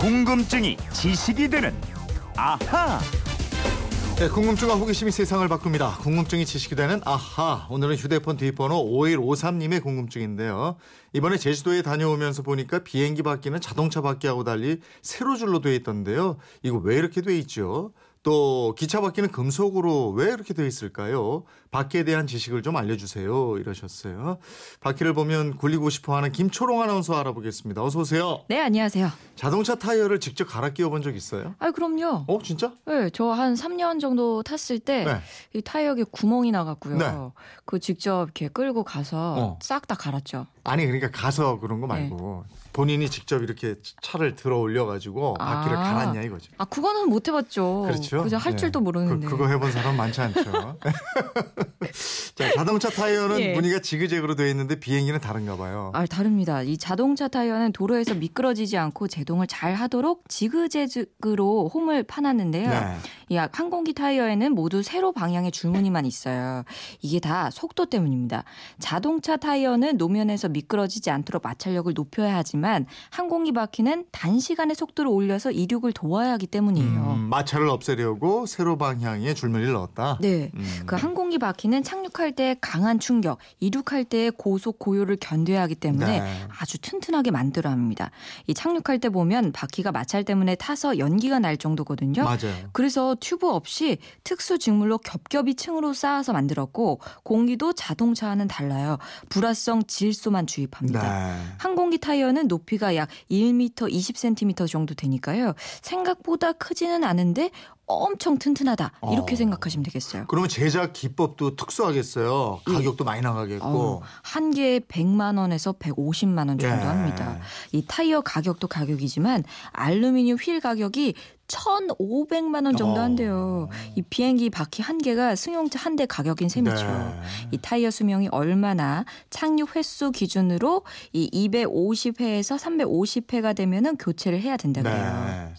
궁금증이 지식이 되는 아하. 네, 궁금증과 호기심이 세상을 바꿉니다. 궁금증이 지식이 되는 아하. 오늘은 휴대폰 뒷번호 5153님의 궁금증인데요. 이번에 제주도에 다녀오면서 보니까 비행기 바퀴는 자동차 바퀴하고 달리 세로 줄로 돼 있던데요. 이거 왜 이렇게 돼 있죠? 또 기차 바퀴는 금속으로 왜 이렇게 돼 있을까요? 바퀴에 대한 지식을 좀 알려주세요. 이러셨어요. 바퀴를 보면 굴리고 싶어하는 김초롱 아나운서 알아보겠습니다. 어서 오세요. 네, 안녕하세요. 자동차 타이어를 직접 갈아 끼워본 적 있어요? 아, 그럼요. 어, 진짜? 네, 저 한 3년 정도 탔을 때이 네. 타이어에 구멍이 나갔고요. 네. 그 직접 이렇게 끌고 가서 어. 싹다 갈았죠. 아니 그러니까 가서 그런 거 말고 본인이 직접 이렇게 차를 들어 올려 가지고 바퀴를 아. 갈았냐 이거죠. 아, 그거는 못 해봤죠. 그렇죠. 그죠? 할 네. 줄도 모르는데. 그, 거 해본 사람 많지 않죠. 자, 자동차 타이어는 예. 무늬가 지그재그로 되어 있는데 비행기는 다른가 봐요. 아, 다릅니다. 이 자동차 타이어는 도로에서 미끄러지지 않고 제동을 잘 하도록 지그재그로 홈을 파놨는데요. 네. 이 항공기 타이어에는 모두 세로 방향의 줄무늬만 있어요. 이게 다 속도 때문입니다. 자동차 타이어는 노면에서 미끄러지지 않도록 마찰력을 높여야 하지만 항공기 바퀴는 단시간에 속도를 올려서 이륙을 도와야 하기 때문이에요. 음, 마찰을 없애려고 세로 방향의 줄무늬를 넣었다. 네. 음. 그 항공기 바퀴 는 착륙할 때 강한 충격, 이륙할 때 고속 고요를 견뎌야 하기 때문에 네. 아주 튼튼하게 만들어야 합니다. 이 착륙할 때 보면 바퀴가 마찰 때문에 타서 연기가 날 정도거든요. 맞아요. 그래서 튜브 없이 특수 직물로 겹겹이 층으로 쌓아서 만들었고 공기도 자동차와는 달라요. 불화성 질소만 주입합니다. 네. 항공기 타이어는 높이가 약 1m 20cm 정도 되니까요. 생각보다 크지는 않은데 엄청 튼튼하다. 이렇게 어. 생각하시면 되겠어요. 그러면 제작 기법도 특수하겠어요. 예. 가격도 많이 나가겠고. 어, 한 개에 100만 원에서 150만 원 정도 예. 합니다. 이 타이어 가격도 가격이지만 알루미늄 휠 가격이 1,500만 원 정도 어. 한대요. 이 비행기 바퀴 한 개가 승용차 한 대 가격인 셈이죠. 네. 이 타이어 수명이 얼마나 착륙 횟수 기준으로 이 250회에서 350회가 되면은 교체를 해야 된다 그래요. 네.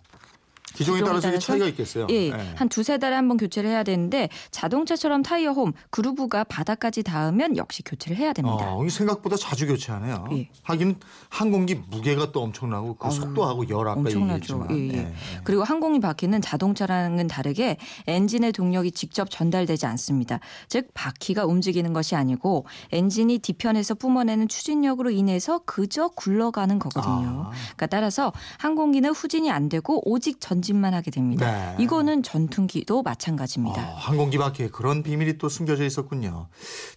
기종에 따라서 이게 따라서? 차이가 있겠어요. 예, 네. 한 두세 달에 한 번 교체를 해야 되는데 자동차처럼 타이어 홈 groove가 바닥까지 닿으면 역시 교체를 해야 됩니다. 어, 생각보다 자주 교체하네요. 예. 하긴 항공기 무게가 또 엄청나고 그 어우, 속도하고 열 아까 엄청나죠. 얘기했지만. 예, 예. 예. 그리고 항공기 바퀴는 자동차랑은 다르게 엔진의 동력이 직접 전달되지 않습니다. 즉 바퀴가 움직이는 것이 아니고 엔진이 뒤편에서 뿜어내는 추진력으로 인해서 그저 굴러가는 거거든요. 아. 그러니까 따라서 항공기는 후진이 안 되고 오직 전진 만 하게 됩니다. 네. 이거는 전투기도 마찬가지입니다. 어, 항공기 바퀴에 그런 비밀이 또 숨겨져 있었군요.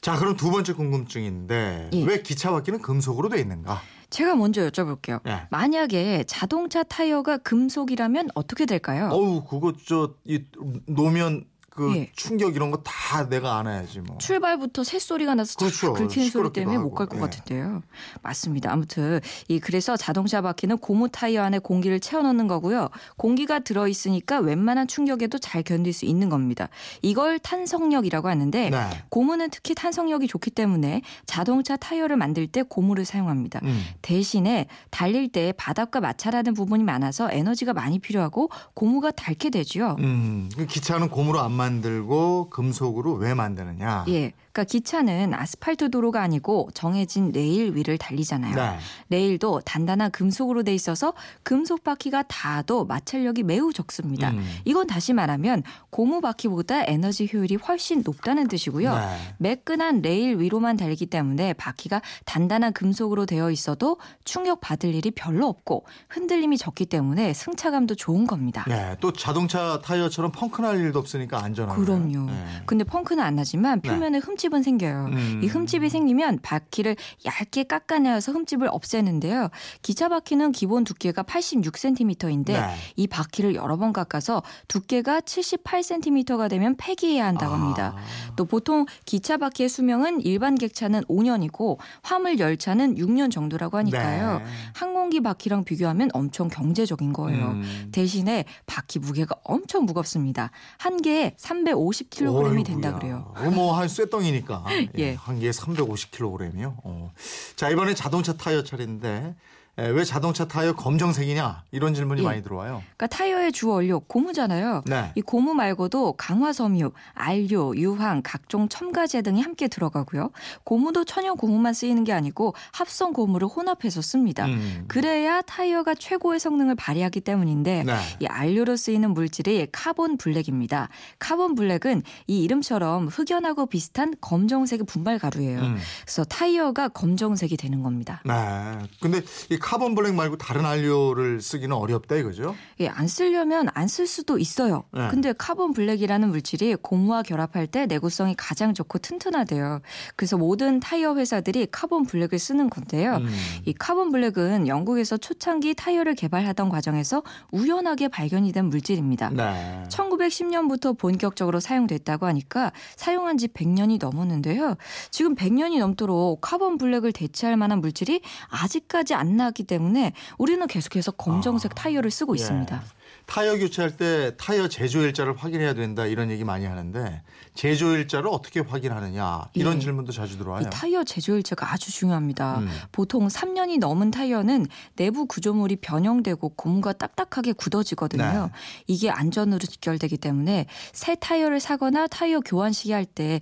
자, 그럼 두 번째 궁금증인데 예. 왜 기차 바퀴는 금속으로 돼 있는가? 제가 먼저 여쭤볼게요. 예. 만약에 자동차 타이어가 금속이라면 어떻게 될까요? 어우, 그거 저 이 노면 그 예. 충격 이런 거 다 내가 안아야지 뭐. 출발부터 새소리가 나서 그렇죠. 쫙 긁히는 소리 때문에 못갈 하고. 것 예. 같은데요. 맞습니다. 아무튼 이 그래서 자동차 바퀴는 고무 타이어 안에 공기를 채워넣는 거고요. 공기가 들어 있으니까 웬만한 충격에도 잘 견딜 수 있는 겁니다. 이걸 탄성력이라고 하는데 네. 고무는 특히 탄성력이 좋기 때문에 자동차 타이어를 만들 때 고무를 사용합니다. 음. 대신에 달릴 때 바닥과 마찰하는 부분이 많아서 에너지가 많이 필요하고 고무가 닳게 되지요. 음. 그 기차는 고무로 안 만들고 금속으로 왜 만드느냐? 예. 그러니까 기차는 아스팔트 도로가 아니고 정해진 레일 위를 달리잖아요. 네. 레일도 단단한 금속으로 돼 있어서 금속 바퀴가 닿아도 마찰력이 매우 적습니다. 음. 이건 다시 말하면 고무 바퀴보다 에너지 효율이 훨씬 높다는 뜻이고요. 네. 매끈한 레일 위로만 달리기 때문에 바퀴가 단단한 금속으로 되어 있어도 충격 받을 일이 별로 없고 흔들림이 적기 때문에 승차감도 좋은 겁니다. 네. 또 자동차 타이어처럼 펑크 날 일도 없으니까 안 전하고. 그럼요. 근데 펑크는 안 나지만 네. 표면에 흠집은 생겨요. 음. 이 흠집이 생기면 바퀴를 얇게 깎아내어서 흠집을 없애는데요. 기차 바퀴는 기본 두께가 86cm인데 네. 이 바퀴를 여러 번 깎아서 두께가 78cm가 되면 폐기해야 한다고 합니다. 아. 또 보통 기차 바퀴의 수명은 일반 객차는 5년이고 화물 열차는 6년 정도라고 하니까요. 네. 항공기 바퀴랑 비교하면 엄청 경제적인 거예요. 음. 대신에 바퀴 무게가 엄청 무겁습니다. 한 개에 350kg이 된다. 그래요. 어, 뭐한 쇠덩이니까. 예. 한 개에 350kg이요. 어. 자 이번에 자동차 타이어 차례인데 에, 왜 자동차 타이어 검정색이냐 이런 질문이 예. 많이 들어와요. 그러니까 타이어의 주 원료 고무잖아요. 네. 이 고무 말고도 강화섬유, 안료, 유황, 각종 첨가제 등이 함께 들어가고요. 고무도 천연 고무만 쓰이는 게 아니고 합성 고무를 혼합해서 씁니다. 음. 그래야 타이어가 최고의 성능을 발휘하기 때문인데 네. 이 안료로 쓰이는 물질이 카본 블랙입니다. 카본 블랙은 이 이름처럼 흑연하고 비슷한 검정색의 분말 가루예요. 음. 그래서 타이어가 검정색이 되는 겁니다. 네. 근데 이 카본 블랙 말고 다른 안료를 쓰기는 어렵다 이거죠? 예, 안 쓰려면 안 쓸 수도 있어요. 네. 근데 카본 블랙이라는 물질이 고무와 결합할 때 내구성이 가장 좋고 튼튼하대요. 그래서 모든 타이어 회사들이 카본 블랙을 쓰는 건데요. 음. 이 카본 블랙은 영국에서 초창기 타이어를 개발하던 과정에서 우연하게 발견이 된 물질입니다. 네. 1910년부터 본격적으로 사용됐다고 하니까 사용한 지 100년이 넘었는데요. 지금 100년이 넘도록 카본 블랙을 대체할 만한 물질이 아직까지 안 나 왔기 때문에 우리는 계속해서 검정색 아, 타이어를 쓰고 예. 있습니다. 타이어 교체할 때 타이어 제조일자를 확인해야 된다 이런 얘기 많이 하는데 제조일자를 어떻게 확인하느냐 이런 예. 질문도 자주 들어와요. 이 타이어 제조일자가 아주 중요합니다. 음. 보통 3년이 넘은 타이어는 내부 구조물이 변형되고 고무가 딱딱하게 굳어지거든요. 네. 이게 안전으로 직결되기 때문에 새 타이어를 사거나 타이어 교환 시기 할 때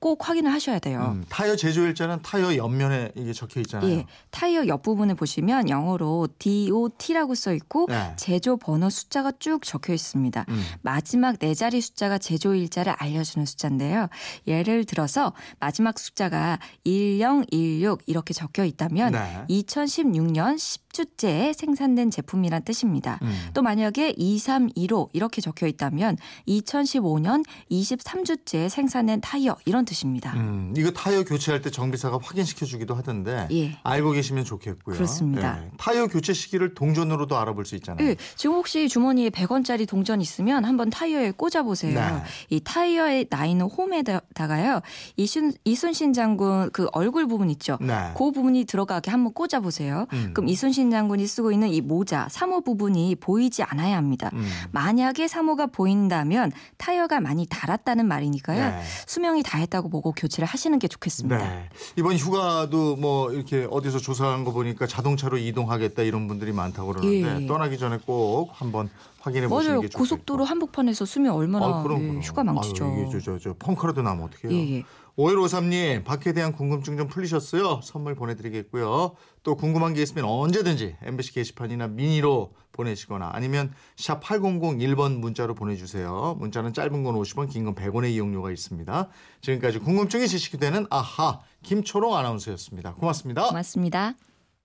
꼭 확인을 하셔야 돼요. 음, 타이어 제조일자는 타이어 옆면에 이게 적혀 있잖아요. 예, 타이어 옆 부분을 보시면 영어로 DOT라고 써 있고 네. 제조 번호 숫자가 쭉 적혀 있습니다. 음. 마지막 네 자리 숫자가 제조 일자를 알려주는 숫자인데요. 예를 들어서 마지막 숫자가 1016 이렇게 적혀 있다면 네. 2016년 10주째에 생산된 제품이란 뜻입니다. 음. 또 만약에 2315 이렇게 적혀 있다면 2015년 23주째에 생산된 타이어 이런 뜻입니다. 음, 이거 타이어 교체할 때 정비사가 확인시켜 주기도 하던데 예. 알고 계시면 좋겠고요. 그렇습니다. 예. 타이어 교체 시기를 동전으로도 알아볼 수 있잖아요. 예, 지금 혹시 주머니에 100원짜리 동전 있으면 한번 타이어에 꽂아보세요. 네. 이 타이어에 나 있는 홈에다가요. 이순, 이순신 장군 그 얼굴 부분 있죠. 네. 그 부분이 들어가게 한번 꽂아보세요. 음. 그럼 이순신 장군이 쓰고 있는 이 모자, 사모 부분이 보이지 않아야 합니다. 음. 만약에 사모가 보인다면 타이어가 많이 닳았다는 말이니까요. 네. 수명이 다했다고 보고 교체를 하시는 게 좋겠습니다. 네. 이번 휴가도 뭐 이렇게 어디서 조사한 거 보니까 자동차로 이동하겠다 이런 분들이 많다고 그러는데 예. 떠나기 전에 꼭 한번 확인해 보시는. 게 좋겠고. 고속도로 한복판에서 쓰면 얼마나 아, 그럼, 예, 그럼. 휴가 망치죠. 아유, 이게 저, 저, 저 펑크라도 나면 어떡해요. 예, 예. 5153님, 밖에 대한 궁금증 좀 풀리셨어요? 선물 보내드리겠고요. 또 궁금한 게 있으면 언제든지 MBC 게시판이나 미니로 보내시거나 아니면 샵 8001번 문자로 보내주세요. 문자는 짧은 건 50원, 긴 건 100원의 이용료가 있습니다. 지금까지 궁금증이 지식이 되는 아하 김초롱 아나운서였습니다. 고맙습니다. 고맙습니다.